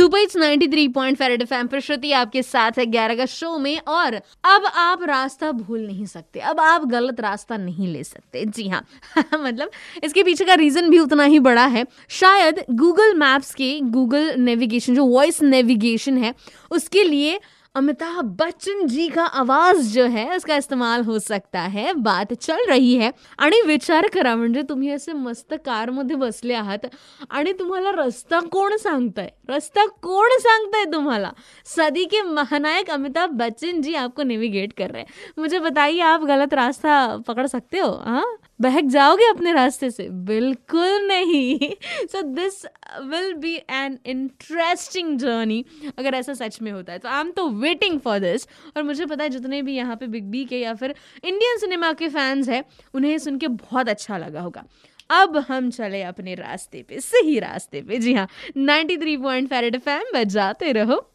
Super it's 93.5 फेरेड FM Shruti आपके साथ है ग्यारह का शो में, और अब आप रास्ता भूल नहीं सकते। अब आप गलत रास्ता नहीं ले सकते। जी हाँ मतलब इसके पीछे का रीजन भी उतना ही बड़ा है। शायद गूगल मैप्स के गूगल नेविगेशन जो वॉइस नेविगेशन है, उसके लिए अमिताभ बच्चन जी का आवाज़ जो है, उसका इस्तेमाल हो सकता है। बात चल रही है। आणि विचार करा, म्हणजे तुम्ही असे मस्त कारमध्ये बसले आहात आणि तुम्हाला रस्ता कोण सांगताय? रस्ता कोण सांगताय तुम्हाला? सदी के महानायक अमिताभ बच्चन जी आपको नेविगेट कर रहे हैं। मुझे बताइए, आप गलत रास्ता पकड़ सकते हो? हाँ? बहक जाओगे अपने रास्ते से? बिल्कुल नहीं। So this will be an interesting journey अगर ऐसा सच में होता है। तो आई एम तो वेटिंग फॉर दिस और मुझे पता है, जितने भी यहाँ पे बिग बी के या फिर इंडियन सिनेमा के फैंस हैं, उन्हें सुन के बहुत अच्छा लगा होगा। अब हम चले अपने रास्ते पे, सही रास्ते पे। जी हाँ 93 पॉइंट फेरेड फैम बजाते रहो।